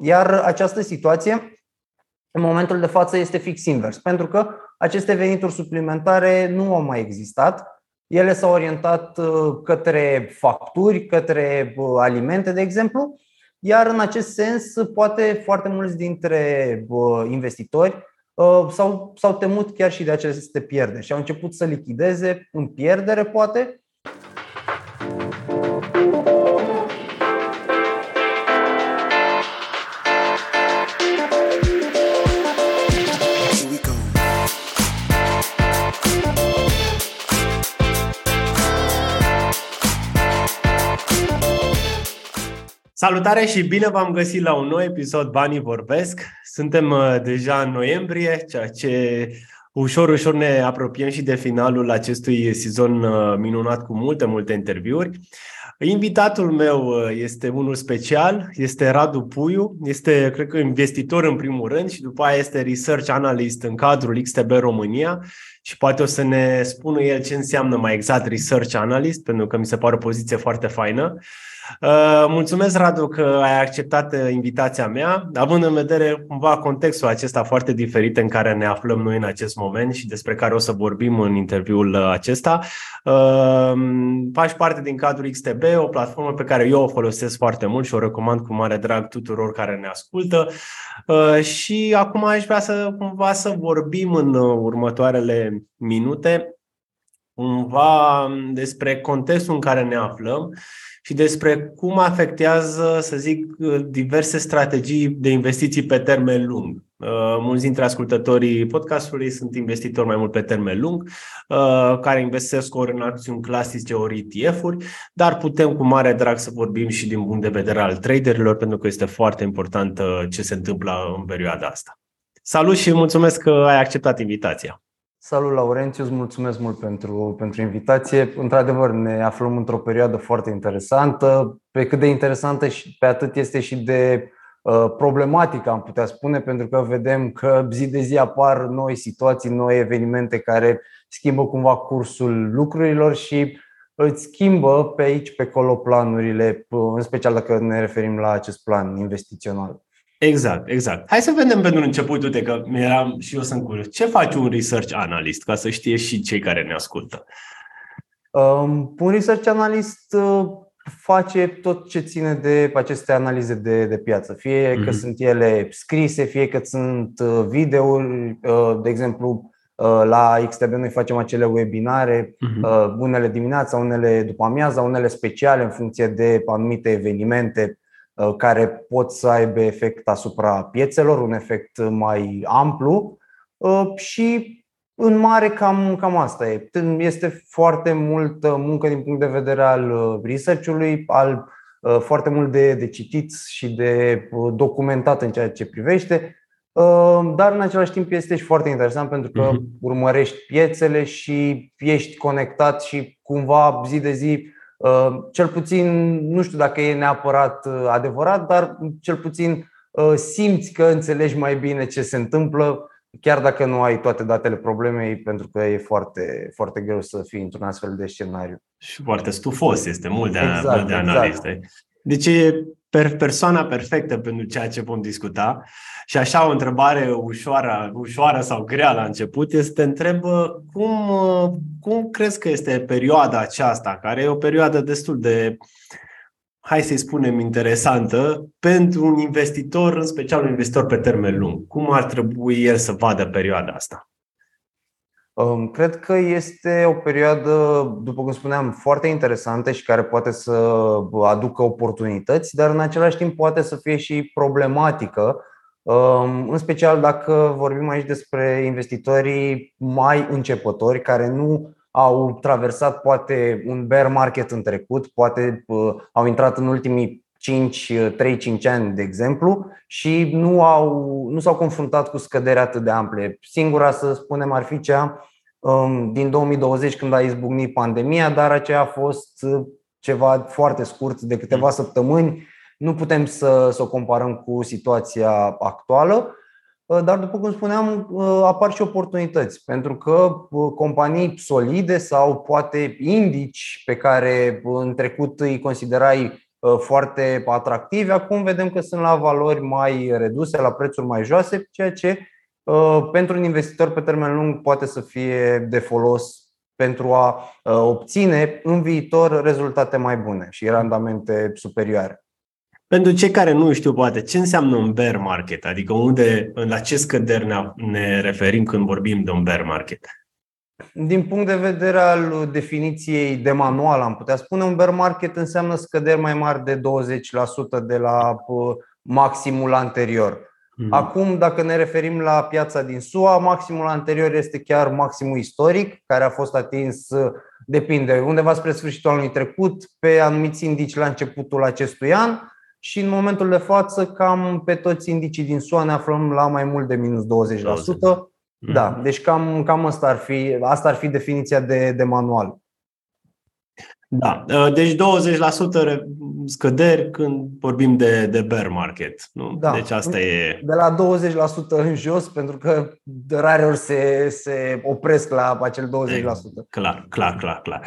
Iar această situație, în momentul de față, este fix invers, pentru că aceste venituri suplimentare nu au mai existat. Ele s-au orientat către facturi, către alimente, de exemplu, iar în acest sens, poate foarte mulți dintre investitori s-au, s-au temut chiar și de aceste pierderi și au început să lichideze în pierdere, poate, Salutare și bine v-am găsit la un nou episod Banii Vorbesc. Suntem uh, deja în noiembrie, ceea ce ușor, ușor ne apropiem și de finalul acestui sezon uh, minunat cu multe, multe interviuri. Invitatul meu uh, este unul special, este Radu Puiu, este, cred că, investitor în primul rând și după aia este research analyst în cadrul XTB România și poate o să ne spună el ce înseamnă mai exact research analyst, pentru că mi se pare o poziție foarte faină. Uh, mulțumesc, Radu, că ai acceptat uh, invitația mea, având în vedere cumva contextul acesta foarte diferit în care ne aflăm noi în acest moment și despre care o să vorbim în interviul uh, acesta. Faci parte din cadrul XTB, o platformă pe care eu o folosesc foarte mult și o recomand cu mare drag tuturor care ne ascultă. Și acum aș vrea să cumva să vorbim în următoarele minute cumva despre contextul în care ne aflăm și despre cum afectează, să zic, diverse strategii de investiții pe termen lung. Uh, mulți dintre ascultătorii podcastului sunt investitori mai mult pe termen lung, uh, care investesc ori în acțiuni clasice, ori ETF-uri, dar putem cu mare drag să vorbim și din punct de vedere al traderilor, pentru că este foarte important uh, ce se întâmplă în perioada asta. Salut și mulțumesc că ai acceptat invitația. Salut, Laurențiu, îți mulțumesc mult pentru, pentru invitație. Într-adevăr, ne aflăm într-o perioadă foarte interesantă. Pe cât de interesantă și pe atât este și de uh, problematică, am putea spune, pentru că vedem că zi de zi apar noi situații, noi evenimente care schimbă cumva cursul lucrurilor și îți schimbă pe aici, pe acolo planurile, în special dacă ne referim la acest plan investițional. Exact, exact. Hai să vedem pentru început, uite că eram și eu sunt curios. Ce face un research analyst, ca să știe și cei care ne ascultă? Um, un research analyst uh, face tot ce ține de aceste analize de, de piață. Fie mm-hmm. că mhm. sunt ele scrise, fie că sunt uh, videouri, uh, de exemplu, uh, la XTB noi facem acele webinare, mm-hmm. unele dimineața, unele după amiaza, unele speciale în funcție de anumite evenimente Uh, care pot să aibă efect asupra piețelor, un efect mai amplu uh, și în mare cam, cam asta e. Este foarte multă muncă din punct de vedere al uh, research-ului, al foarte mult de, de citit și de documentat în ceea ce privește, dar în același timp este și foarte interesant pentru că mhm. urmărești piețele și ești conectat și cumva zi de zi Uh, cel puțin, nu știu dacă e neapărat uh, adevărat, dar cel puțin uh, simți că înțelegi mai bine ce se întâmplă, chiar dacă nu ai toate datele problemei, pentru că e foarte, foarte greu să fii într-un astfel de scenariu. Și foarte stufos, este mult de, exact, mult de analiste. Exact. Deci e persoana perfectă pentru ceea ce vom discuta. Și așa o întrebare ușoară, ușoară sau grea la început este te întreb cum, cum crezi că este perioada aceasta, care e o perioadă destul de, hai să-i spunem, interesantă pentru un investitor, în special un investitor pe termen lung. Cum ar trebui el să vadă perioada asta? Cred că este o perioadă, după cum spuneam, foarte interesantă și care poate să aducă oportunități, dar în același timp poate să fie și problematică, în special dacă vorbim aici despre investitorii mai începători care nu au traversat poate un bear market în trecut, poate au intrat în ultimii 5, 3-5 ani, de exemplu, și nu, au, nu s-au confruntat cu scăderi atât de ample. Singura, să spunem, ar fi cea um, din 2020 când a izbucnit pandemia, dar aceea a fost uh, ceva foarte scurt, de câteva mm. săptămâni. Nu putem să, să o comparăm cu situația actuală, uh, dar după cum spuneam, uh, apar și oportunități, pentru că companii solide sau poate indici pe care în trecut îi considerai foarte atractive. Acum vedem că sunt la valori mai reduse, la prețuri mai joase, ceea ce pentru un investitor pe termen lung poate să fie de folos pentru a obține în viitor rezultate mai bune și randamente superioare. Pentru cei care nu știu, poate, ce înseamnă un bear market? Adică unde, la ce scăderi ne, ne referim când vorbim de un bear market? Din punct de vedere al definiției de manual, am putea spune, un bear market înseamnă scăderi mai mari de 20% de la uh, maximul anterior. Mm-hmm. Acum, dacă ne referim la piața din SUA, maximul anterior este chiar maximul istoric, care a fost atins, uh, depinde, undeva spre sfârșitul anului trecut, pe anumiți indici la începutul acestui an și în momentul de față, cam pe toți indicii din SUA ne aflăm la mai mult de minus 20%. 20. Da, mhm. deci cam, cam asta, ar fi, asta ar fi definiția de, de manual. Da, uh, deci 20% scăderi când vorbim de, de bear market. Nu? Da. Deci asta e. De la 20% în jos, pentru că de rare ori se, se opresc la acel 20%. Clar, clar, clar, clar.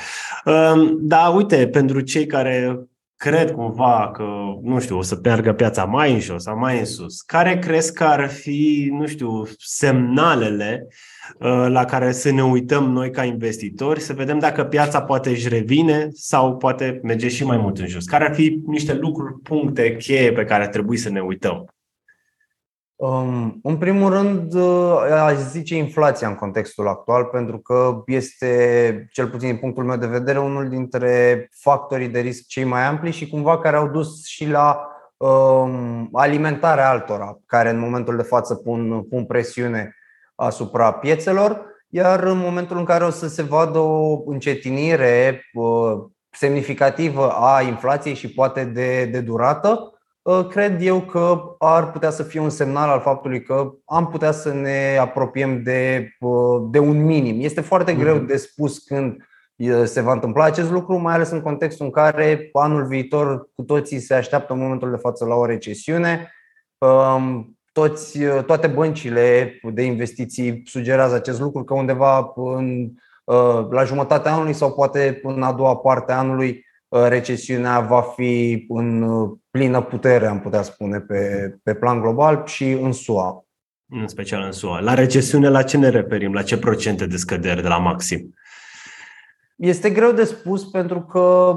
Um, da, uite, pentru cei care cred cumva că, nu știu, o să meargă piața mai în jos sau mai în sus, care crezi că ar fi, nu știu, semnalele uh, la care să ne uităm noi ca investitori, să vedem dacă piața poate își revine sau poate merge și mai mult în jos? Care ar fi niște lucruri, puncte cheie pe care ar trebui să ne uităm? Um, în primul rând, uh, aș zice inflația în contextul actual, pentru că este, cel puțin din punctul meu de vedere, unul dintre factorii de risc cei mai ampli și cumva care au dus și la um, alimentarea altora, care în momentul de față pun, pun presiune asupra piețelor, iar în momentul în care o să se vadă o încetinire uh, semnificativă a inflației și poate de, de durată, Ă, cred eu că ar putea să fie un semnal al faptului că am putea să ne apropiem de, ă, de un minim. Este foarte greu mhm. de spus când se va întâmpla acest lucru, mai ales în contextul în care anul viitor cu toții se așteaptă în momentul de față la o recesiune. Toți, toate băncile de investiții sugerează acest lucru că undeva în, ă, la jumătatea anului sau poate în a doua parte a anului recesiunea va fi în plină putere, am putea spune, pe, pe plan global și în SUA. În special în SUA. La recesiune, la ce ne referim? La ce procente de scădere de la maxim? Este greu de spus pentru că,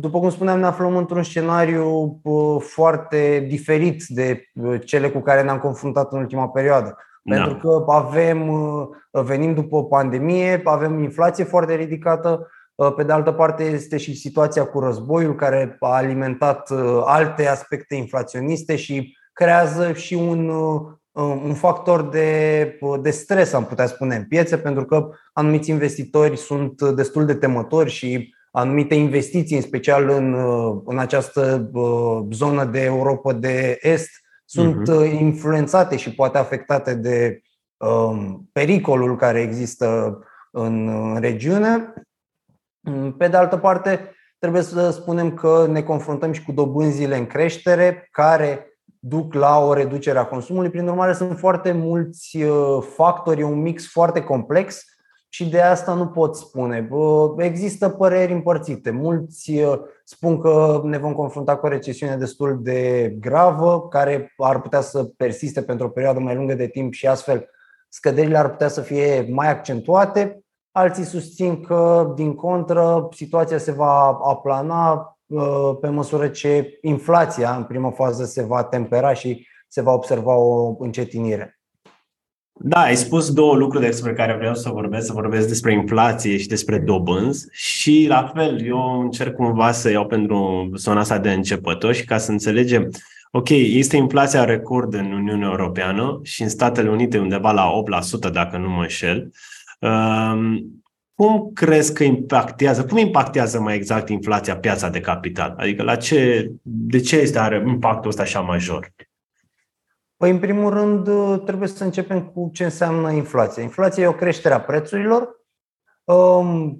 după cum spuneam, ne aflăm într-un scenariu foarte diferit de cele cu care ne-am confruntat în ultima perioadă. Da. Pentru că avem, venim după o pandemie, avem inflație foarte ridicată, Uh, pe de altă parte, este și situația cu războiul, care a alimentat uh, alte aspecte inflaționiste și creează și un, uh, un factor de, de stres, am putea spune, în piețe, pentru că anumiți investitori sunt destul de temători și anumite investiții, în special în, în această zonă de Europa de Est, sunt uh-huh. influențate și poate afectate de um, pericolul care există în regiune. Mm, pe de altă parte, trebuie să spunem că ne confruntăm și cu dobânzile în creștere care duc la o reducere a consumului. Prin urmare, sunt foarte mulți uh, factori, un mix foarte complex și de asta nu pot spune. Există păreri împărțite. Mulți uh, spun că ne vom confrunta cu o recesiune destul de gravă, care ar putea să persiste pentru o perioadă mai lungă de timp și astfel scăderile ar putea să fie mai accentuate. Alții susțin că, din contră, situația se va aplana uh, pe măsură ce inflația, în primă fază, se va tempera și se va observa o încetinire. Da, ai spus două lucruri despre care vreau să vorbesc, să vorbesc despre inflație și despre dobânzi și la fel, eu încerc cumva să iau pentru zona asta de începători ca să înțelegem Ok, este inflația record în Uniunea Europeană și în Statele Unite undeva la 8%, dacă nu mă înșel. Cum crezi că impactează, cum impactează mai exact inflația piața de capital? Adică la ce, de ce este are impactul ăsta așa major? Păi, în primul rând, trebuie să începem cu ce înseamnă inflația. Inflația e o creștere a prețurilor Um,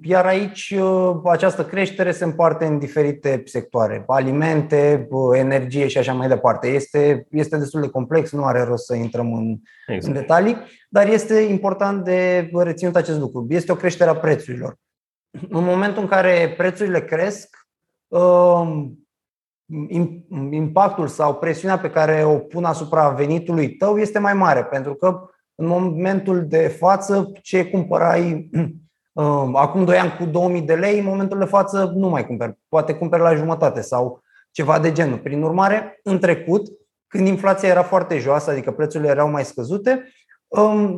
iar aici uh, această creștere se împarte în diferite sectoare, alimente, uh, energie și așa mai departe. Este, este destul de complex, nu are rost să intrăm în, exact. în detalii, dar este important de reținut acest lucru. Este o creștere a prețurilor. În momentul în care prețurile cresc, um, impactul sau presiunea pe care o pun asupra venitului tău este mai mare, pentru că în momentul de față ce cumpărai acum 2 ani cu 2000 de lei, în momentul de față nu mai cumperi, poate cumperi la jumătate sau ceva de genul. Prin urmare, în trecut, când inflația era foarte joasă, adică prețurile erau mai scăzute,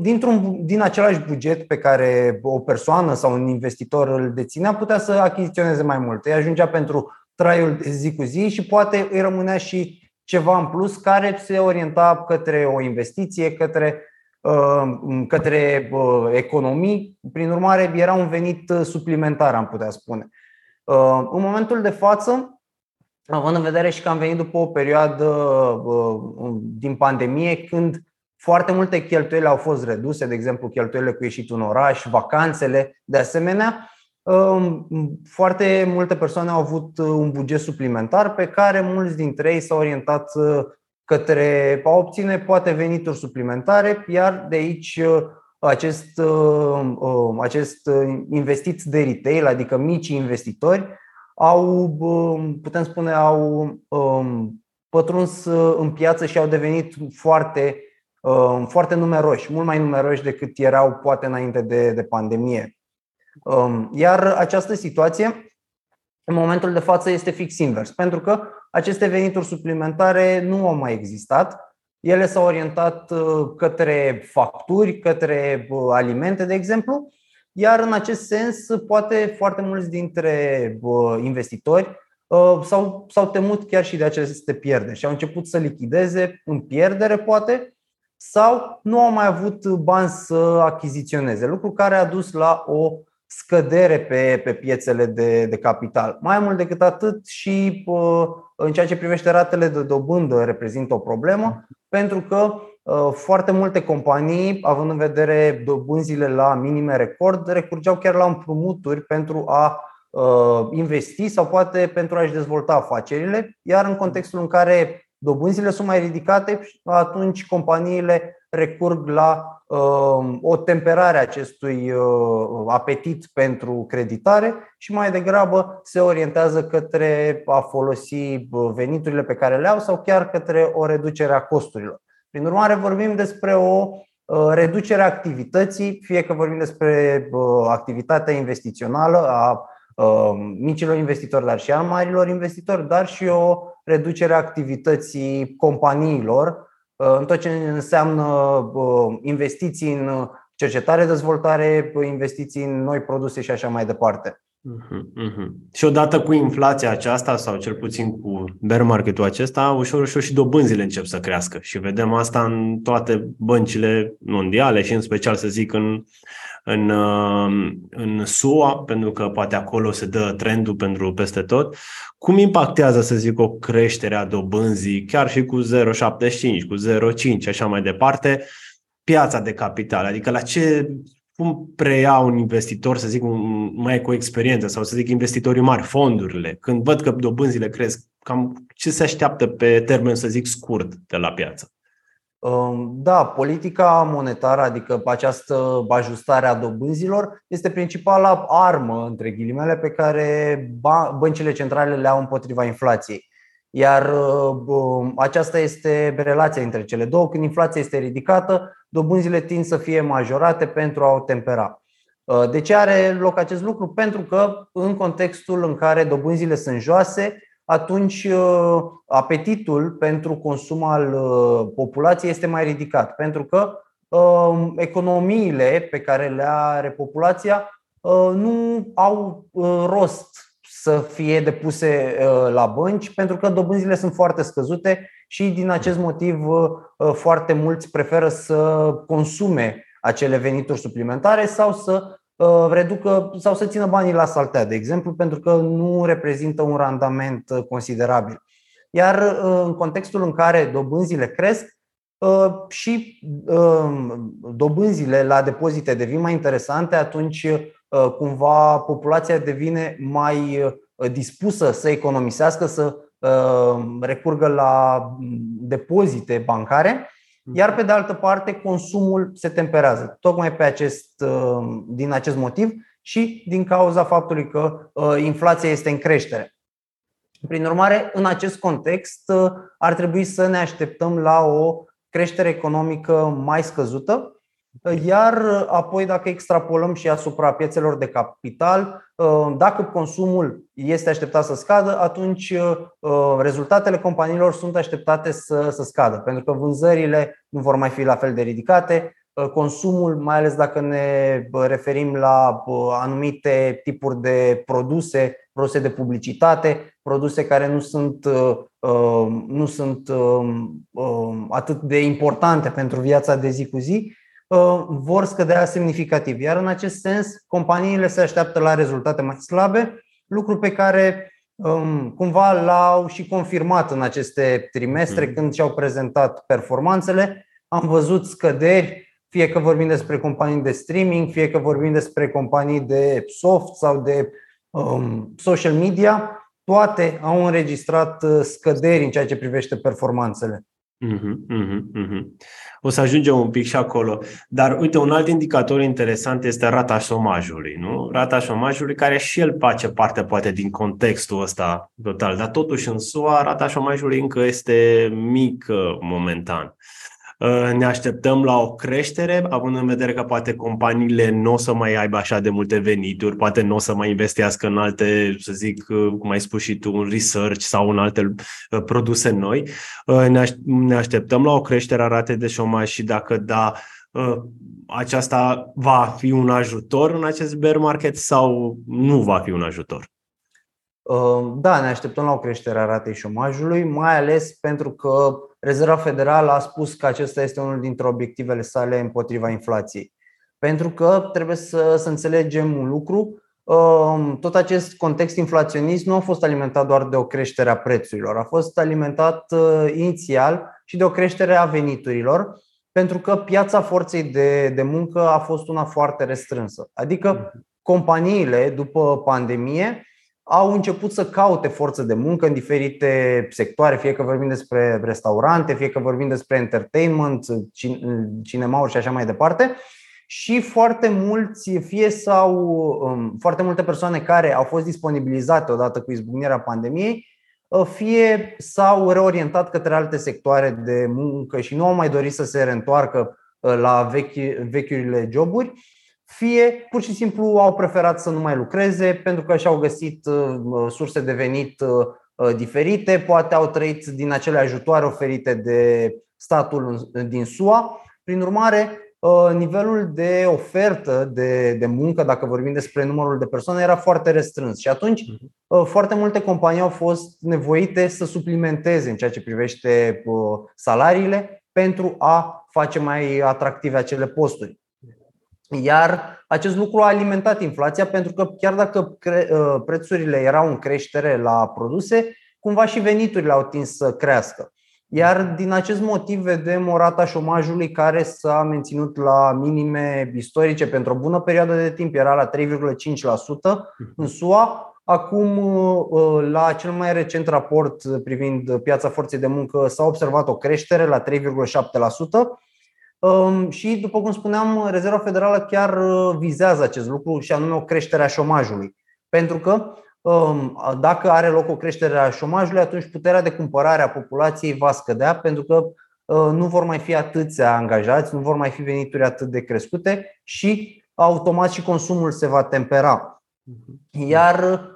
dintr-un, din același buget pe care o persoană sau un investitor îl deținea, putea să achiziționeze mai mult. Îi ajungea pentru traiul de zi cu zi și poate îi rămânea și ceva în plus care se orienta către o investiție, către, către economii. Prin urmare, era un venit suplimentar, am putea spune. În momentul de față, având în vedere și că am venit după o perioadă din pandemie când foarte multe cheltuieli au fost reduse, de exemplu cheltuielile cu ieșit în oraș, vacanțele, de asemenea, um, foarte multe persoane au avut un buget suplimentar pe care mulți dintre ei s-au orientat uh, către a obține poate venituri suplimentare, iar de aici uh, acest, uh, um, acest investiți de retail, adică mici investitori, au, um, putem spune, au pătruns în piață și au devenit foarte Um, foarte numeroși, mult mai numeroși decât erau poate înainte de, de pandemie. Um, iar această situație, în momentul de față, este fix invers, pentru că aceste venituri suplimentare nu au mai existat. Ele s-au orientat uh, către facturi, către uh, alimente, de exemplu, iar în acest sens, poate foarte mulți dintre uh, investitori s-au, s-au temut chiar și de aceste pierderi și au început să lichideze în pierdere, poate, sau nu au mai avut bani să achiziționeze, lucru care a dus la o scădere pe, pe piețele de, de capital. Mai mult decât atât și în ceea ce privește ratele de dobândă reprezintă o problemă, pentru că foarte multe companii, având în vedere dobânzile la minime record, recurgeau chiar la împrumuturi pentru a investi sau poate pentru a-și dezvolta afacerile, iar în contextul în care dobânzile sunt mai ridicate, atunci companiile recurg la uh, o temperare a acestui uh, apetit pentru creditare și mai degrabă se orientează către a folosi uh, veniturile pe care le au sau chiar către o reducere a costurilor. Prin urmare, vorbim despre o uh, reducere a activității, fie că vorbim despre uh, activitatea investițională a micilor investitori, dar și a marilor investitori, dar și o reducerea activității companiilor uh, în tot ce înseamnă uh, investiții în cercetare, dezvoltare, investiții în noi produse și așa mai departe. Uh-huh, uh-huh. Și odată cu inflația aceasta, sau cel puțin cu bear market-ul acesta, ușor, ușor și dobânzile încep să crească. Și vedem asta în toate băncile mondiale și în special, să zic, în în, uh, în SUA, pentru că poate acolo se dă trendul pentru peste tot. Cum impactează, să zic, o creștere a dobânzii, chiar și cu 0,75, cu 0,5, așa mai departe, piața de capital? Adică la ce cum preia un investitor, să zic, un, mai cu experiență sau să zic investitorii mari, fondurile, când văd că dobânzile cresc, cam ce se așteaptă pe termen, să zic, scurt de la piață? Da, politica monetară, adică această ajustare a dobânzilor, este principala armă, între ghilimele, pe care băncile centrale le au împotriva inflației. Iar aceasta este relația între cele două. Când inflația este ridicată, dobânzile tind să fie majorate pentru a o tempera. De ce are loc acest lucru? Pentru că în contextul în care dobânzile sunt joase, atunci uh, apetitul pentru consum al uh, populației este mai ridicat, pentru că um, economiile pe care le are populația uh, nu au rost să fie depuse la bănci pentru că dobânzile sunt foarte scăzute și din acest motiv foarte mulți preferă să consume acele venituri suplimentare sau să Uh, reducă sau să țină banii la saltea, de exemplu, pentru că nu reprezintă un randament uh, considerabil. Iar uh, în contextul în care dobânzile cresc, și dobânzile la depozite devin mai interesante, atunci cumva populația devine mai dispusă să economisească, să recurgă la depozite bancare iar pe de altă parte, consumul se temperează, tocmai pe acest, uh, din acest motiv și din cauza faptului că uh, inflația este în creștere. Prin urmare, în acest context, ar trebui să ne așteptăm la o creștere economică mai scăzută, iar apoi, dacă extrapolăm și asupra piețelor de capital, dacă consumul este așteptat să scadă, atunci rezultatele companiilor sunt așteptate să, să scadă, pentru că vânzările nu vor mai fi la fel de ridicate, consumul, mai ales dacă ne referim la anumite tipuri de produse, produse de publicitate, produse care nu sunt, nu sunt atât de importante pentru viața de zi cu zi, vor scădea semnificativ. Iar în acest sens, companiile se așteaptă la rezultate mai slabe, lucru pe care cumva l-au și confirmat în aceste trimestre mm. când și-au prezentat performanțele. Am văzut scăderi, fie că vorbim despre companii de streaming, fie că vorbim despre companii de soft sau de um, social media, toate au înregistrat uh, scăderi în ceea ce privește performanțele. Uh-huh, uh-huh, uh-huh. O să ajungem un pic și acolo. Dar uite, un alt indicator interesant este rata șomajului. Nu? Rata șomajului care și el face parte poate din contextul ăsta total. Dar totuși în SUA rata șomajului încă este mică momentan. Uh, ne așteptăm la o creștere, având în vedere că poate companiile nu o să mai aibă așa de multe venituri, poate nu o să mai investească în alte, să zic, uh, cum ai spus și tu, un research sau în alte uh, produse noi. Ne așteptăm la o creștere a ratei de șomaj și dacă da, aceasta va fi un ajutor în acest bear market sau nu va fi un ajutor? Da, ne așteptăm la o creștere a ratei șomajului, mai ales pentru că Rezerva Federală a spus că acesta este unul dintre obiectivele sale împotriva inflației. Pentru că trebuie să, să înțelegem un lucru, um, tot acest context inflaționist nu a fost alimentat doar de o creștere a prețurilor, a fost alimentat uh, inițial și de o creștere a veniturilor, pentru că piața forței de, de muncă a fost una foarte restrânsă. Adică companiile, după pandemie, au început să caute forță de muncă în diferite sectoare, fie că vorbim despre restaurante, fie că vorbim despre entertainment, cinemauri și așa mai departe. Și foarte mulți, fie sau um, foarte multe persoane care au fost disponibilizate odată cu izbucnirea pandemiei, uh, fie s-au reorientat către alte sectoare de muncă și nu au mai dorit să se reîntoarcă uh, la vechi, vechiurile joburi fie pur și simplu au preferat să nu mai lucreze pentru că și-au găsit uh, surse de venit uh, uh, diferite, poate au trăit din acele ajutoare oferite de statul din SUA. Prin urmare, nivelul de ofertă de, de muncă, dacă vorbim despre numărul de persoane, era foarte restrâns și atunci mhm. foarte multe companii au fost nevoite să suplimenteze în ceea ce privește salariile pentru a face mai atractive acele posturi. Iar acest lucru a alimentat inflația pentru că chiar dacă uh, prețurile erau în creștere la produse, cumva și veniturile au tins să crească. Iar din acest motiv vedem o rata șomajului care s-a menținut la minime istorice pentru o bună perioadă de timp, era la 3,5% în SUA. Acum, uh, la cel mai recent raport privind piața forței de muncă, s-a observat o creștere la 3,7%. Și, după cum spuneam, Rezerva Federală chiar uh, vizează acest lucru și anume o creștere a șomajului. Pentru că dacă are loc o creștere a șomajului, atunci puterea de cumpărare a populației va scădea pentru că uh, nu vor mai fi atâția angajați, nu vor mai fi venituri atât de crescute și automat și consumul se va tempera. Iar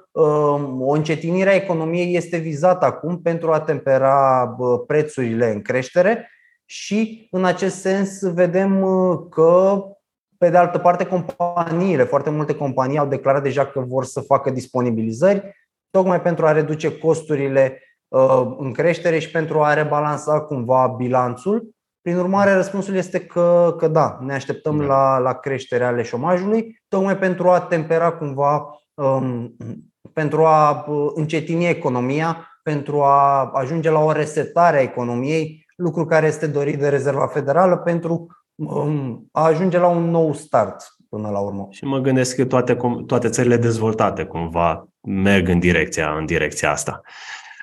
o încetinire a economiei este vizată acum pentru a tempera prețurile în creștere și în acest sens vedem uh, că pe de altă parte, companiile, foarte multe companii au declarat deja că vor să facă disponibilizări, tocmai pentru a reduce costurile uh, în creștere și pentru a rebalansa cumva bilanțul. Prin urmare, răspunsul este că, că da, ne așteptăm da. la, la creșterea ale șomajului, tocmai pentru a tempera cumva, um, pentru a uh, încetini economia, pentru a ajunge la o resetare a economiei lucru care este dorit de Rezerva Federală pentru um, a ajunge la un nou start până la urmă. Și mă gândesc că toate, toate țările dezvoltate cumva merg în direcția, în direcția asta.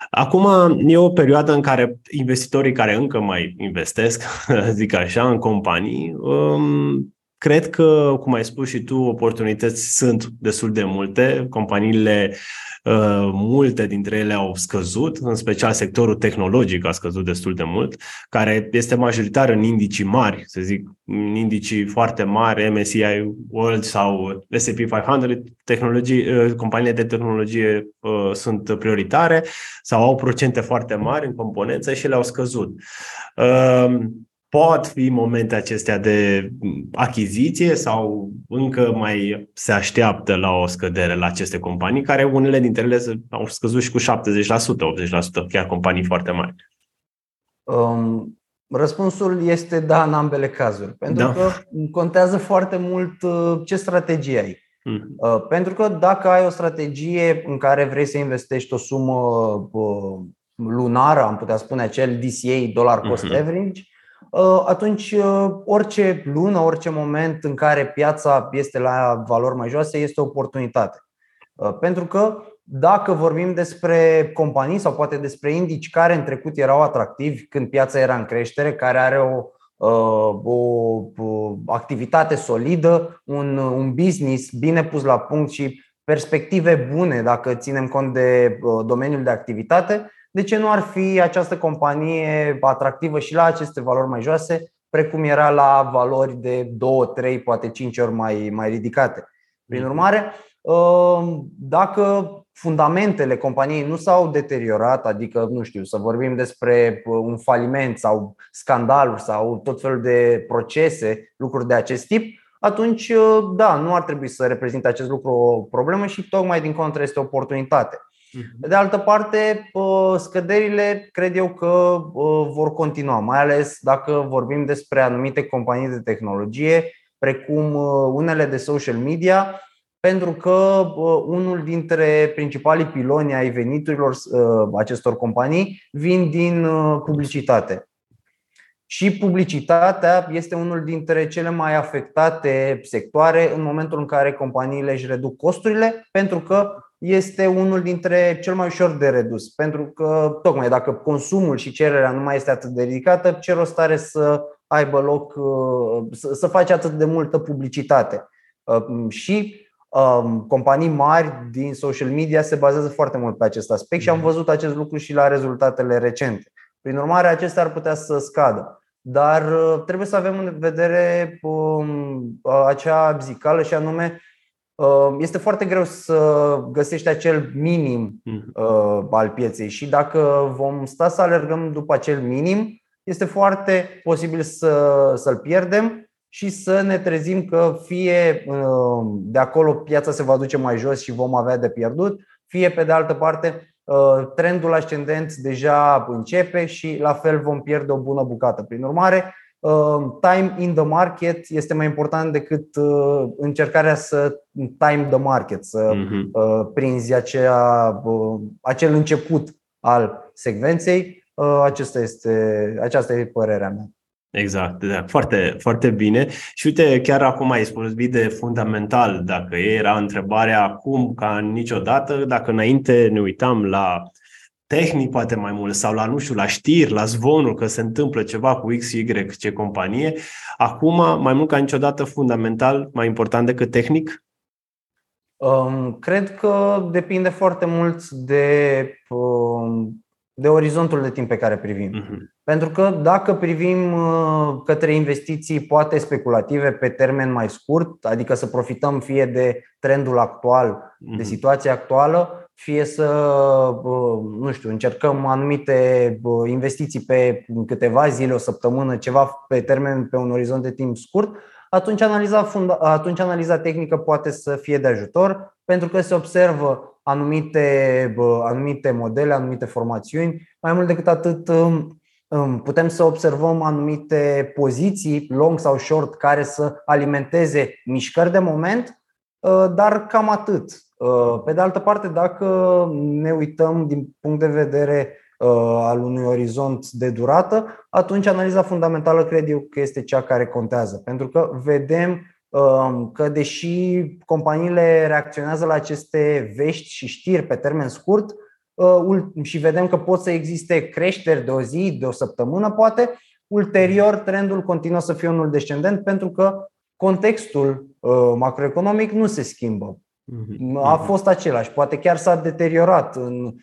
Acum e o perioadă în care investitorii care încă mai investesc, zic așa, în companii, um, cred că, cum ai spus și tu, oportunități sunt destul de multe. Companiile Uh, multe dintre ele au scăzut, în special sectorul tehnologic a scăzut destul de mult, care este majoritar în indicii mari, să zic, în indicii foarte mari, MSCI World sau S&P 500, tehnologii, uh, companiile de tehnologie uh, sunt prioritare sau au procente foarte mari în componență și le-au scăzut pot fi momente acestea de achiziție sau încă mai se așteaptă la o scădere la aceste companii, care unele dintre ele au scăzut și cu 70%, 80%, chiar companii foarte mari? Um, răspunsul este da în ambele cazuri, pentru da. că contează foarte mult uh, ce strategie ai. Mm-hmm. Pentru că dacă ai o strategie în care vrei să investești o sumă uh, lunară, am putea spune acel DCA, dollar cost mm-hmm. average, Uh, atunci uh, orice lună, orice moment în care piața este la valori mai joase este o oportunitate. Uh, pentru că dacă vorbim despre companii sau poate despre indici care în trecut erau atractivi când piața era în creștere, care are o, o, o activitate solidă, un, un business bine pus la punct și perspective bune dacă ținem cont de domeniul de activitate, de ce nu ar fi această companie atractivă și la aceste valori mai joase, precum era la valori de 2, 3, poate 5 ori mai, mai ridicate. Prin mhm. urmare, ă, dacă fundamentele companiei nu s-au deteriorat, adică, nu știu, să vorbim despre un faliment sau scandaluri sau tot felul de procese, lucruri de acest tip, atunci, ă, da, nu ar trebui să reprezinte acest lucru o problemă și tocmai din contră este o oportunitate. Mhm. Pe de altă parte, scăderile cred eu că vor continua, mai ales dacă vorbim despre anumite companii de tehnologie, precum unele de social media, pentru că unul dintre principalii piloni ai veniturilor acestor companii vin din publicitate. Și publicitatea este unul dintre cele mai afectate sectoare în momentul în care companiile își reduc costurile, pentru că este unul dintre cel mai ușor de redus. Pentru că, tocmai dacă consumul și cererea nu mai este atât de ridicată, ce rost are să aibă loc, uh, să, să faci atât de multă publicitate. Uh, și um, companii mari din social media se bazează foarte mult pe acest aspect și am mm. văzut acest lucru și la rezultatele recente. Prin urmare, acestea ar putea să scadă. Dar uh, trebuie să avem în vedere um, acea zicală și anume Uh, este foarte greu să găsești acel minim mhm. uh, al pieței și dacă vom sta să alergăm după acel minim, este foarte posibil să, să-l pierdem și să ne trezim că fie uh, de acolo piața se va duce mai jos și vom avea de pierdut, fie pe de altă parte trendul ascendent deja începe și la fel vom pierde o bună bucată. Prin urmare, Uh, time in the market este mai important decât uh, încercarea să time the market, să uh-huh. prinzi acea, acel început al secvenței. Acesta este, aceasta e părerea mea. Exact, da. foarte, foarte bine. Și uite, chiar acum ai spus de fundamental, dacă era întrebarea acum ca niciodată, dacă înainte ne uitam la tehnic poate mai mult sau la, nu știu, la știri, la zvonul că se întâmplă ceva cu X, Y, ce companie. Acum, mai mult ca niciodată, fundamental, mai important decât tehnic? Um, cred că depinde foarte mult de, um, de orizontul de timp pe care privim. Uh-huh. Pentru că dacă privim uh, către investiții poate speculative pe termen mai scurt, adică să profităm fie de trendul actual, uh-huh. de mhm. situația actuală, fie să, nu știu, încercăm anumite investiții pe câteva zile, o săptămână, ceva pe termen, pe un orizont de timp scurt, atunci analiza, funda, atunci analiza tehnică poate să fie de ajutor pentru că se observă anumite, anumite modele, anumite formațiuni. Mai mult decât atât, putem să observăm anumite poziții, long sau short, care să alimenteze mișcări de moment, dar cam atât. Uh, pe de altă parte, dacă ne uităm din punct de vedere uh, al unui orizont de durată, atunci analiza fundamentală cred eu că este cea care contează. Pentru că vedem um, că deși companiile reacționează la aceste vești și știri pe termen scurt uh, și vedem că pot să existe creșteri de o zi, de o săptămână, poate, ulterior trendul continuă să fie unul descendent pentru că contextul macroeconomic nu se schimbă. Mhm. A fost același, poate chiar s-a deteriorat în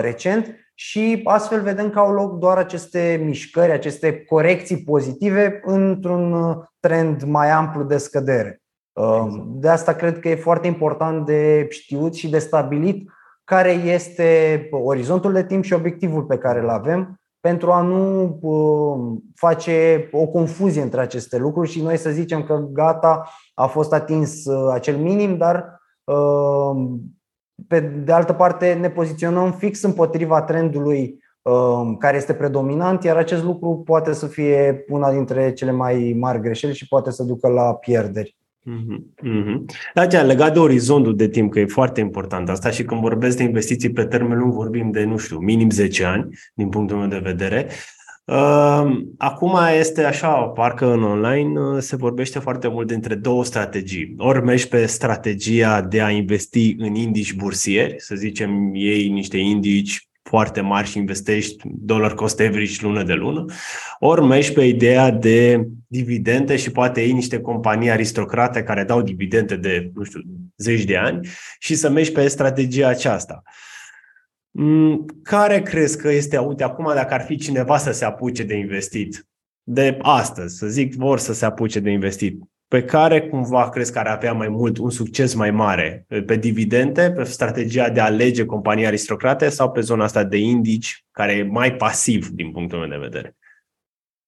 recent și astfel vedem că au loc doar aceste mișcări, aceste corecții pozitive într-un trend mai amplu de scădere. Exact. De asta cred că e foarte important de știut și de stabilit care este orizontul de timp și obiectivul pe care îl avem pentru a nu uh, face o confuzie între aceste lucruri și noi să zicem că gata, a fost atins uh, acel minim, dar uh, pe de altă parte ne poziționăm fix împotriva trendului care este predominant, iar acest lucru poate să fie una dintre cele mai mari greșeli și poate să ducă la pierderi. Mm-hmm. Da, ce legat de orizontul de timp, că e foarte important asta și când vorbesc de investiții pe termen lung, vorbim de, nu știu, minim 10 ani, din punctul meu de vedere. Acum este așa, parcă în online uh, se vorbește foarte mult dintre două strategii. Ori mergi pe strategia de a investi în indici bursieri, să zicem, ei niște indici foarte mari și investești dollar cost average lună de lună, ori mergi pe ideea de dividende și poate iei niște companii aristocrate care dau dividende de, nu știu, zeci de ani și să mergi pe strategia aceasta. Mm, care crezi că este, uite, acum dacă ar fi cineva să se apuce de investit, de astăzi, să zic, vor să se apuce de investit, pe care cumva crezi că ar avea mai mult, un succes mai mare? Pe dividende, pe strategia de a alege companii aristocrate sau pe zona asta de indici, care e mai pasiv din punctul meu de vedere?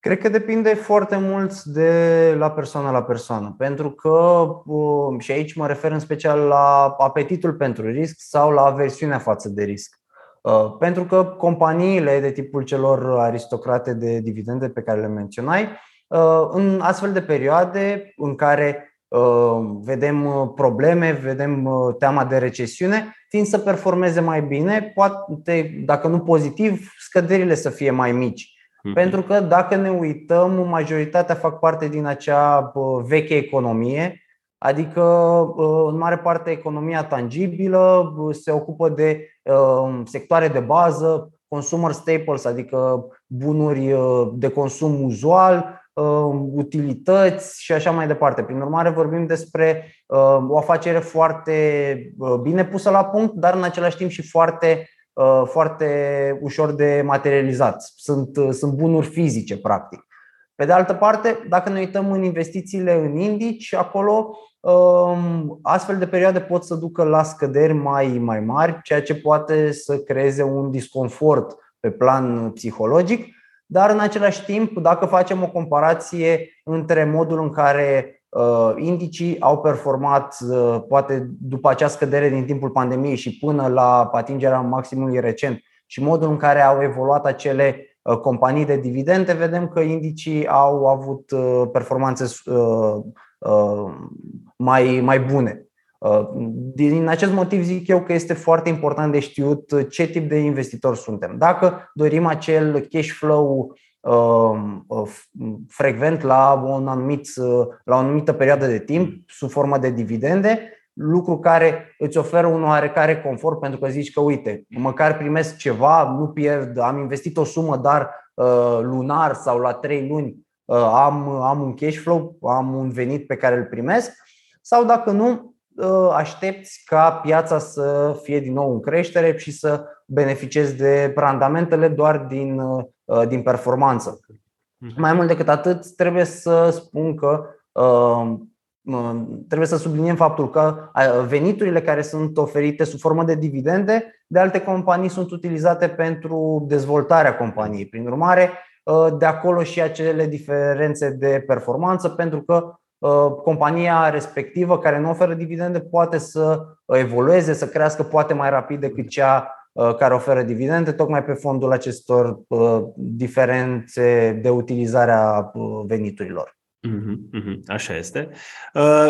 Cred că depinde foarte mult de la persoană la persoană, pentru că um, și aici mă refer în special la apetitul pentru risc sau la aversiunea față de risc. Uh, pentru că companiile de tipul celor aristocrate de dividende pe care le menționai Uh, în astfel de perioade în care uh, vedem uh, probleme, vedem teama de recesiune, tind să performeze mai bine, poate, dacă nu pozitiv, scăderile să fie mai mici. Mm-hmm. Pentru că dacă ne uităm, majoritatea fac parte din acea veche economie, adică în mare parte economia tangibilă se ocupă de sectoare de bază, consumer staples, adică bunuri de consum uzual, Um, utilități și așa mai departe. Prin urmare, vorbim despre um, o afacere foarte uh, bine pusă la punct, dar în același timp și foarte, uh, foarte ușor de materializat. Sunt, uh, sunt bunuri fizice, practic. Pe de altă parte, dacă ne uităm în investițiile în indici, acolo um, astfel de perioade pot să ducă la scăderi mai, mai mari, ceea ce poate să creeze un disconfort pe plan psihologic dar în același timp, dacă facem o comparație între modul în care uh, indicii au performat, uh, poate după acea scădere din timpul pandemiei și până la atingerea maximului recent, și modul în care au evoluat acele uh, companii de dividende, vedem că indicii au avut performanțe mai, mai bune. Uh, din acest motiv zic eu că este foarte important de știut ce tip de investitor suntem. Dacă dorim acel cash flow uh, uh, frecvent la, un anumit, la o anumită perioadă de timp, sub formă de dividende, lucru care îți oferă un oarecare confort pentru că zici că uite, măcar primesc ceva, nu pierd, am investit o sumă, dar lunar sau la trei luni am, am un cash flow, am un venit pe care îl primesc sau dacă nu, Ă, aștepți ca piața să fie din nou în creștere și să beneficiezi de randamentele doar din, ă, din performanță. Mhm. Mai mult decât atât, trebuie să spun că ă, trebuie să subliniem faptul că veniturile care sunt oferite sub formă de dividende de alte companii sunt utilizate pentru dezvoltarea companiei. Prin urmare, de acolo și acele diferențe de performanță, pentru că Uh, compania respectivă care nu oferă dividende poate să evolueze, să crească poate mai rapid decât cea uh, care oferă dividende, tocmai pe fondul acestor uh, diferențe de utilizare a veniturilor. Mhm, mhm, așa este.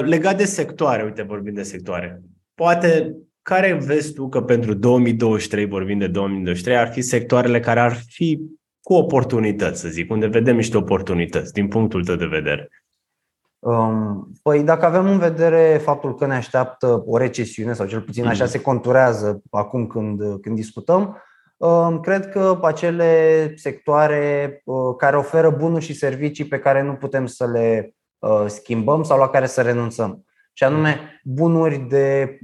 Legat de sectoare, uite, vorbim de sectoare. Poate care vezi tu că pentru 2023, vorbim de 2023, ar fi sectoarele care ar fi cu oportunități, să zic, unde vedem niște oportunități, din punctul tău de vedere? Um, păi dacă avem în vedere faptul că ne așteaptă o recesiune, sau cel puțin așa mm. se conturează acum când, când discutăm, um, cred că acele sectoare uh, care oferă bunuri și servicii pe care nu putem să le schimbăm sau la care să renunțăm. Și anume bunuri de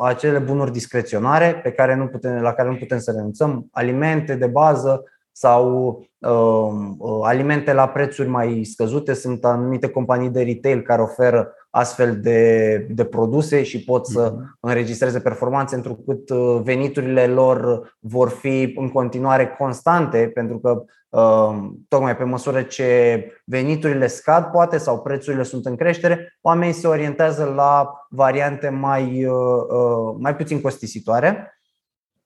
acele bunuri discreționare pe care nu putem, la care nu putem să renunțăm, alimente de bază, sau uh, alimente la prețuri mai scăzute. Sunt anumite companii de retail care oferă astfel de, de produse și pot să mhm. înregistreze performanțe întrucât uh, veniturile lor vor fi în continuare constante, pentru că uh, tocmai pe măsură ce veniturile scad, poate, sau prețurile sunt în creștere, oamenii se orientează la variante mai, uh, mai puțin costisitoare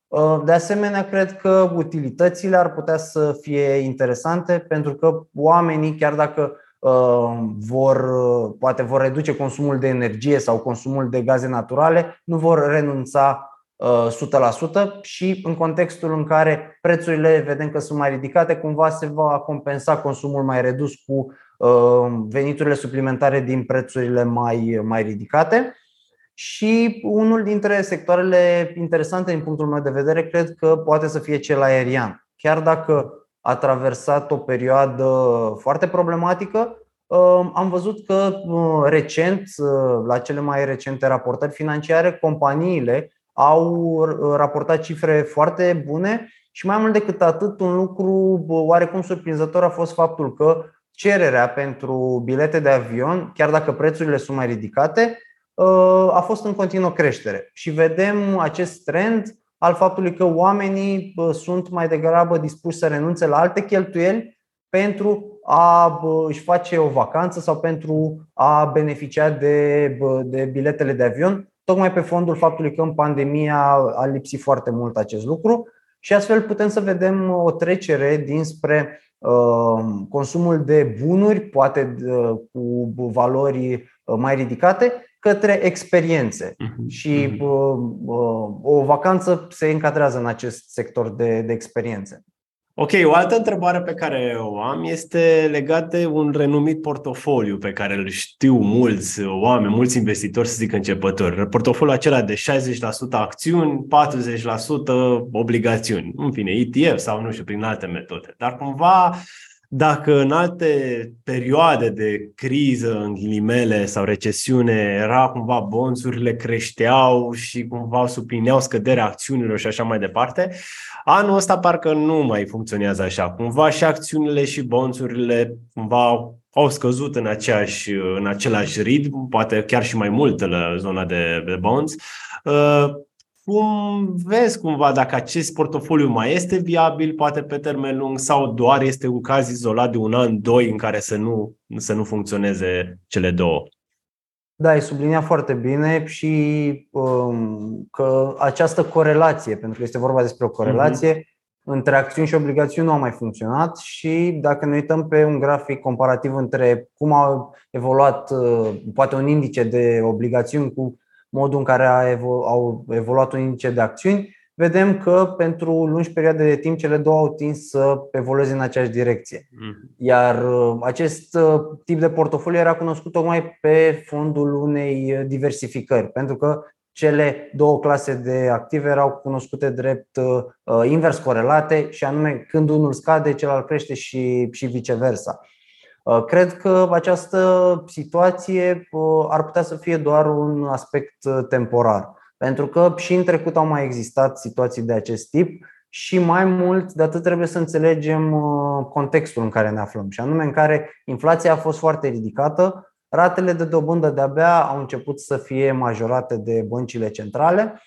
Uh, de asemenea, cred că utilitățile ar putea să fie interesante pentru că oamenii, chiar dacă uh, vor, uh, poate vor reduce consumul de energie sau consumul de gaze naturale, nu vor renunța 100% și în contextul în care prețurile vedem că sunt mai ridicate, cumva se va compensa consumul mai redus cu veniturile suplimentare din prețurile mai, mai ridicate. Și unul dintre sectoarele interesante din punctul meu de vedere cred că poate să fie cel aerian. Chiar dacă a traversat o perioadă foarte problematică, um, am văzut că uh, recent, uh, la cele mai recente raportări financiare, companiile au raportat cifre foarte bune și mai mult decât atât, un lucru oarecum surprinzător a fost faptul că cererea pentru bilete de avion, chiar dacă prețurile sunt mai ridicate, a fost în continuă creștere. Și vedem acest trend al faptului că oamenii sunt mai degrabă dispuși să renunțe la alte cheltuieli pentru a își face o vacanță sau pentru a beneficia de, de biletele de avion, tocmai pe fondul faptului că în pandemie a lipsit foarte mult acest lucru. Și astfel putem să vedem o trecere dinspre consumul de bunuri, poate cu valori mai ridicate, către experiențe. Uh-huh. Și uh, uh, o vacanță se încadrează în acest sector de, de experiențe. Ok, o altă întrebare pe care o am este legat de un renumit portofoliu pe care îl știu mulți oameni, mulți investitori, să zic începători. Portofoliul acela de 60% acțiuni, 40% obligațiuni. În fine, ETF sau nu știu, prin alte metode. Dar cumva dacă în alte perioade de criză, în ghilimele sau recesiune, era cumva bonțurile creșteau și cumva suplineau scăderea acțiunilor și așa mai departe, anul ăsta parcă nu mai funcționează așa. Cumva și acțiunile și bonțurile cumva au scăzut în, aceeași, în același ritm, poate chiar și mai mult la zona de, de bonds. Uh, cum vezi cumva dacă acest portofoliu mai este viabil, poate pe termen lung, sau doar este un caz izolat de un an, doi, în care să nu, să nu funcționeze cele două? Da, ai subliniat foarte bine și um, că această corelație, pentru că este vorba despre o corelație, uh-huh. între acțiuni și obligațiuni nu a mai funcționat și dacă ne uităm pe un grafic comparativ între cum a evoluat uh, poate un indice de obligațiuni cu modul în care a evo- au evoluat un indice de acțiuni, vedem că pentru lungi perioade de timp cele două au tins să evolueze în aceeași direcție. Mhm. Iar uh, acest uh, tip de portofoliu era cunoscut tocmai pe fondul unei diversificări, pentru că cele două clase de active erau cunoscute drept uh, invers corelate și anume când unul scade, celălalt crește și, și viceversa. Uh, cred că această situație uh, ar putea să fie doar un aspect uh, temporar, pentru că și în trecut au mai existat situații de acest tip și mai mult de atât trebuie să înțelegem contextul în care ne aflăm, și anume în care inflația a fost foarte ridicată, ratele de dobândă de-abia au început să fie majorate de băncile centrale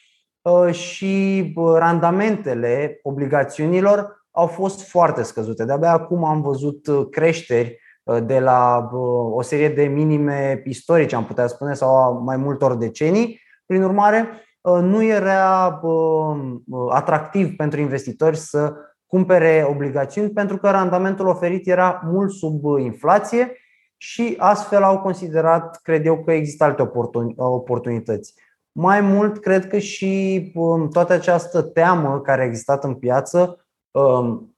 și randamentele obligațiunilor au fost foarte scăzute. De-abia acum am văzut creșteri Uh, de la uh, o serie de minime istorice, am putea spune, sau mai multor decenii. Prin urmare, uh, nu era atractiv pentru investitori să cumpere obligațiuni pentru că randamentul oferit era mult sub inflație și astfel au considerat, cred eu, că există alte oportunități. Mai mult, cred că și um, toată această teamă care a existat în piață um,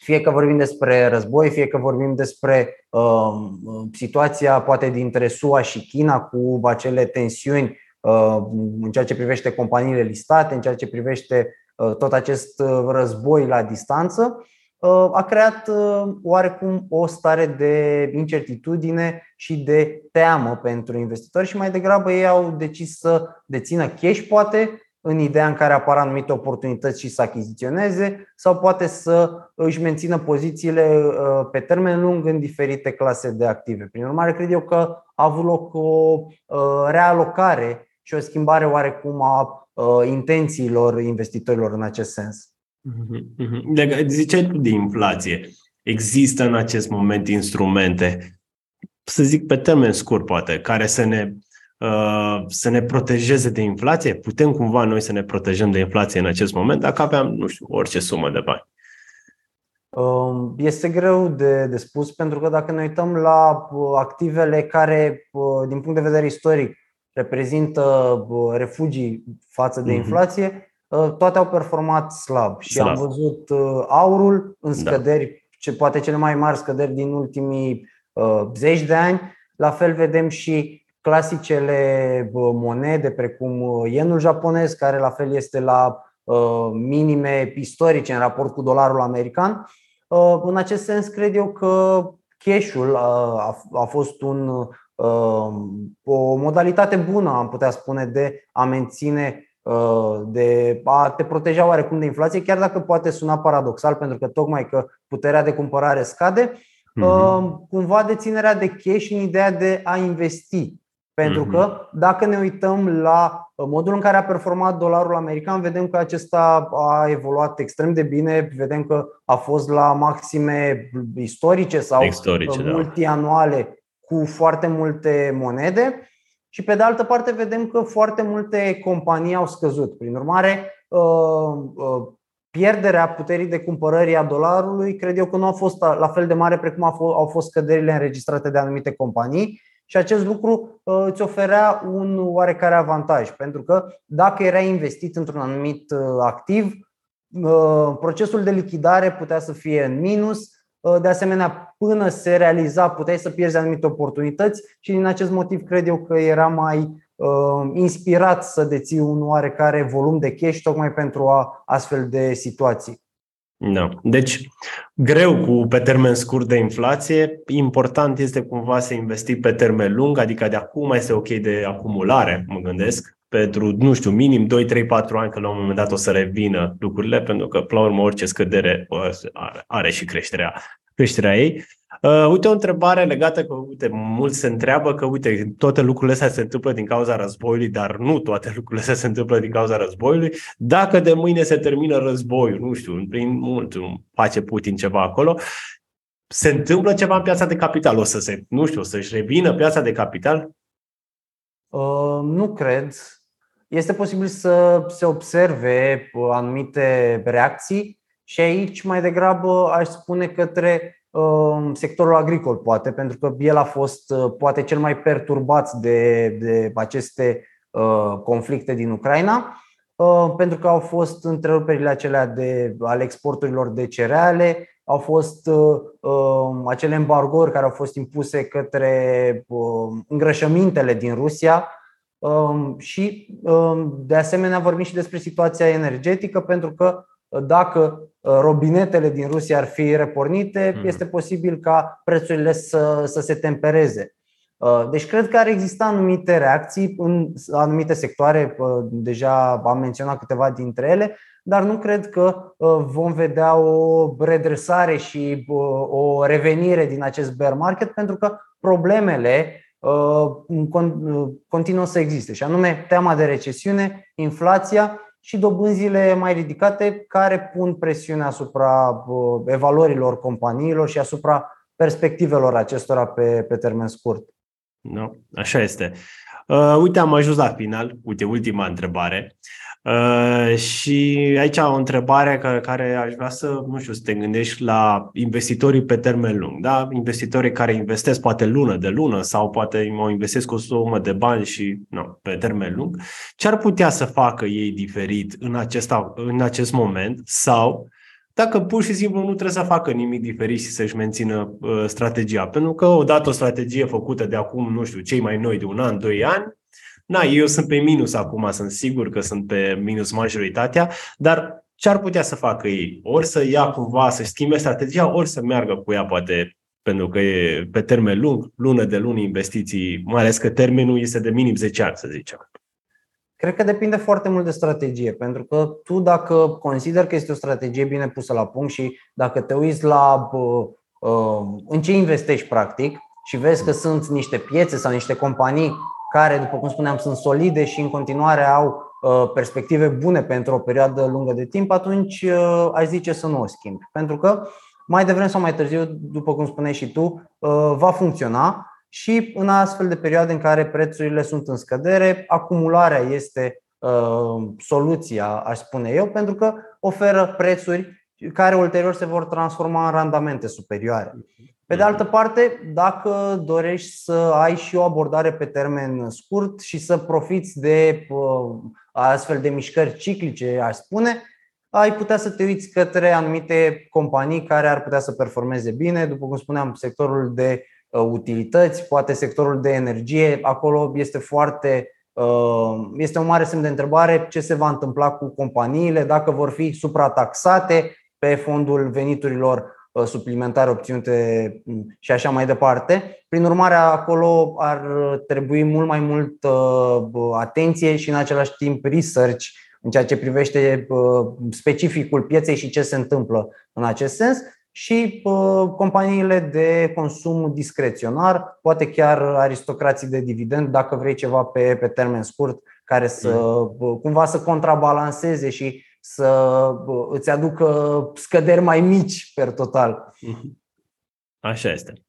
fie că vorbim despre război, fie că vorbim despre uh, situația poate dintre SUA și China cu acele tensiuni uh, în ceea ce privește companiile listate, în ceea ce privește uh, tot acest uh, război la distanță, a creat oarecum o stare de incertitudine și de teamă pentru investitori și mai degrabă ei au decis să dețină cash, poate, în ideea în care apar anumite oportunități și să achiziționeze sau poate să își mențină pozițiile pe termen lung în diferite clase de active. Prin urmare, cred eu că a avut loc o realocare și o schimbare oarecum a intențiilor investitorilor în acest sens. Mhm. Ziceai tu de inflație. Există în acest moment instrumente, să zic pe termen scurt poate, care să ne, uh, să ne protejeze de inflație? Putem cumva noi să ne protejăm de inflație în acest moment dacă aveam, nu știu, orice sumă de bani? Um, este greu de, de spus pentru că dacă ne uităm la uh, activele care, uh, din punct de vedere istoric, reprezintă refugii față de mhm. inflație, Uh, toate au performat slab și slab. am văzut uh, aurul în da. scăderi, da. ce poate cele mai mari scăderi din ultimii uh, zeci de ani. La fel vedem și clasicele monede precum yenul japonez, care la fel este la minime istorice în raport cu dolarul american. În acest sens, cred eu că cash-ul a fost un, o modalitate bună, am putea spune, de a menține Uh, de a te proteja oarecum de inflație, chiar dacă poate suna paradoxal, pentru că tocmai că puterea de cumpărare scade, mm-hmm. cumva deținerea de cash în ideea de a investi. Pentru mm-hmm. că dacă ne uităm la modul în care a performat dolarul american, vedem că acesta a evoluat extrem de bine, vedem că a fost la maxime istorice sau istorice, da. multianuale da. cu foarte multe monede și pe de altă parte vedem că foarte multe companii au scăzut. Prin urmare, uh, uh, pierderea puterii de cumpărări a dolarului cred eu că nu a fost la fel de mare precum au fost scăderile înregistrate de anumite companii și acest lucru uh, îți oferea un oarecare avantaj, pentru că dacă era investit într-un anumit activ, procesul de lichidare putea să fie în minus, de asemenea până se realiza, puteai să pierzi anumite oportunități și din acest motiv cred eu că era mai uh, inspirat să deții un oarecare volum de cash tocmai pentru a, astfel de situații. Da. Deci, greu cu pe termen scurt de inflație, important este cumva să investi pe termen lung, adică de acum mai este ok de acumulare, mă gândesc, pentru, nu știu, minim 2, 3, 4 ani, că la un moment dat o să revină lucrurile, pentru că, până la urmă, orice scădere are, are și creșterea creșterea ei. Uh, uite o întrebare legată că, uite, mulți se întreabă că, uite, toate lucrurile astea se întâmplă din cauza războiului, dar nu toate lucrurile astea se întâmplă din cauza războiului. Dacă de mâine se termină războiul, nu știu, prin mult, face Putin ceva acolo, se întâmplă ceva în piața de capital? O să se, nu știu, o să-și revină piața de capital? Uh, nu cred. Este posibil să se observe anumite reacții, și aici mai degrabă aș spune către um, sectorul agricol, poate, pentru că el a fost uh, poate cel mai perturbat de, de aceste uh, conflicte din Ucraina, uh, pentru că au fost întreruperile acelea de, ale exporturilor de cereale, au fost um, acele embargouri care au fost impuse către um, îngrășămintele din Rusia, și de asemenea vorbim și despre situația energetică pentru că dacă uh, robinetele din Rusia ar fi repornite, mm. este posibil ca prețurile să, să se tempereze. Uh, deci cred că ar exista anumite reacții în anumite sectoare, uh, deja am menționat câteva dintre ele, dar nu cred că vom vedea o redresare și o revenire din acest bear market pentru că problemele continuă să existe și anume teama de recesiune, inflația și dobânzile mai ridicate care pun presiune asupra evaluărilor companiilor și asupra perspectivelor acestora pe, pe termen scurt. No, așa este. Uh, uite, am ajuns la final. Uite, ultima întrebare. Uh, și aici o întrebare care, care aș vrea să, nu știu, să te gândești la investitorii pe termen lung, da? Investitorii care investesc poate lună de lună sau poate mă investesc o sumă de bani și nu, pe termen lung. Ce ar putea să facă ei diferit în, acesta, în acest moment sau dacă pur și simplu nu trebuie să facă nimic diferit și să-și mențină uh, strategia. Pentru că odată o strategie făcută de acum, nu știu, cei mai noi de un an, doi ani, Na, eu sunt pe minus acum, sunt sigur că sunt pe minus majoritatea, dar ce ar putea să facă ei? Ori să ia cumva, să schimbe strategia, ori să meargă cu ea poate pentru că e pe termen lung, lună de lună investiții, mai ales că termenul este de minim 10 ani, să zicem. Cred că depinde foarte mult de strategie, pentru că tu dacă consider că este o strategie bine pusă la punct și dacă te uiți la uh, în ce investești practic și vezi că sunt niște piețe sau niște companii care, după cum spuneam, sunt solide și în continuare au uh, perspective bune pentru o perioadă lungă de timp, atunci uh, aș zice să nu o schimbi. Pentru că mai devreme sau mai târziu, după cum spuneai și tu, va funcționa și în astfel de perioade în care prețurile sunt în scădere, acumularea este uh, soluția, aș spune eu, pentru că oferă prețuri care ulterior se vor transforma în randamente superioare. Pe de altă parte, dacă dorești să ai și o abordare pe termen scurt și să profiți de uh, astfel de mișcări ciclice, aș spune, ai putea să te uiți către anumite companii care ar putea să performeze bine, după cum spuneam, sectorul de Uh, utilități, poate sectorul de energie, acolo este foarte uh, este un mare semn de întrebare ce se va întâmpla cu companiile, dacă vor fi suprataxate pe fondul veniturilor uh, suplimentare obținute mm, și așa mai departe. Prin urmare, acolo ar trebui mult mai mult atenție și în același timp research în ceea ce privește specificul pieței și ce se întâmplă în acest sens și uh, companiile de consum discreționar, poate chiar aristocrații de dividend, dacă vrei ceva pe, pe termen scurt, care să mm. cumva să contrabalanceze și să îți aducă scăderi mai mici per total. Mhm. Așa este.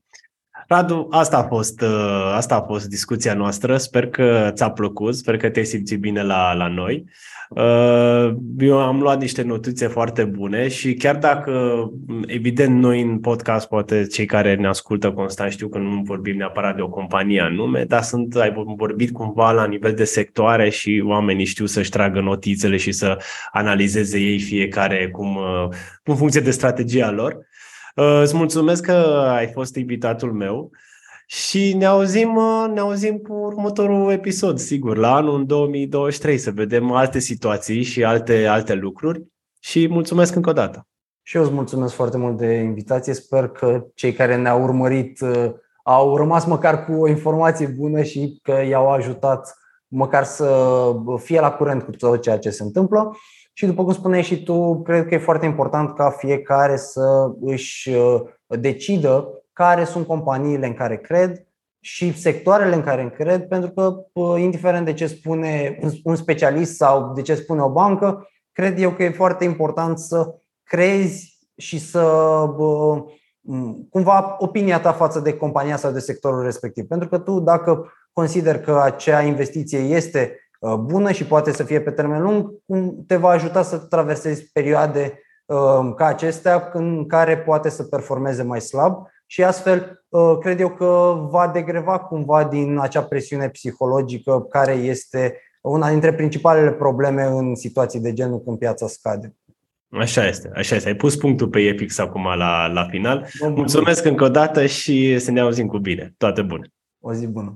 Radu, asta a fost, uh, asta a fost discuția noastră. Sper că ți-a plăcut, sper că te-ai simțit bine la, la noi. Uh, eu am luat niște notițe foarte bune și chiar dacă, evident, noi în podcast, poate cei care ne ascultă constant știu că nu vorbim neapărat de o companie anume, dar sunt, ai vorbit cumva la nivel de sectoare și oamenii știu să-și tragă notițele și să analizeze ei fiecare cum, uh, în funcție de strategia lor. Uh, îți mulțumesc că ai fost invitatul meu și ne auzim, uh, ne auzim cu următorul episod, sigur, la anul în 2023, să vedem alte situații și alte, alte lucruri. Și mulțumesc încă o dată. Și eu îți mulțumesc foarte mult de invitație. Sper că cei care ne-au urmărit uh, au rămas măcar cu o informație bună și că i-au ajutat măcar să fie la curent cu tot ceea ce se întâmplă. Și după cum spuneai și tu, cred că e foarte important ca fiecare să își uh, decidă care sunt companiile în care cred și sectoarele în care cred, pentru că, uh, indiferent de ce spune un specialist sau de ce spune o bancă, cred eu că e foarte important să crezi și să uh, cumva opinia ta față de compania sau de sectorul respectiv. Pentru că tu, dacă consider că acea investiție este Uh, bună și poate să fie pe termen lung, cum te va ajuta să traversezi perioade uh, ca acestea în care poate să performeze mai slab și astfel uh, cred eu că va degreva cumva din acea presiune psihologică care este una dintre principalele probleme în situații de genul când piața scade. Așa este, așa este. Ai pus punctul pe Epix acum la, la final. Mulțumesc încă o dată și să ne auzim cu bine. Toate bune! O zi bună!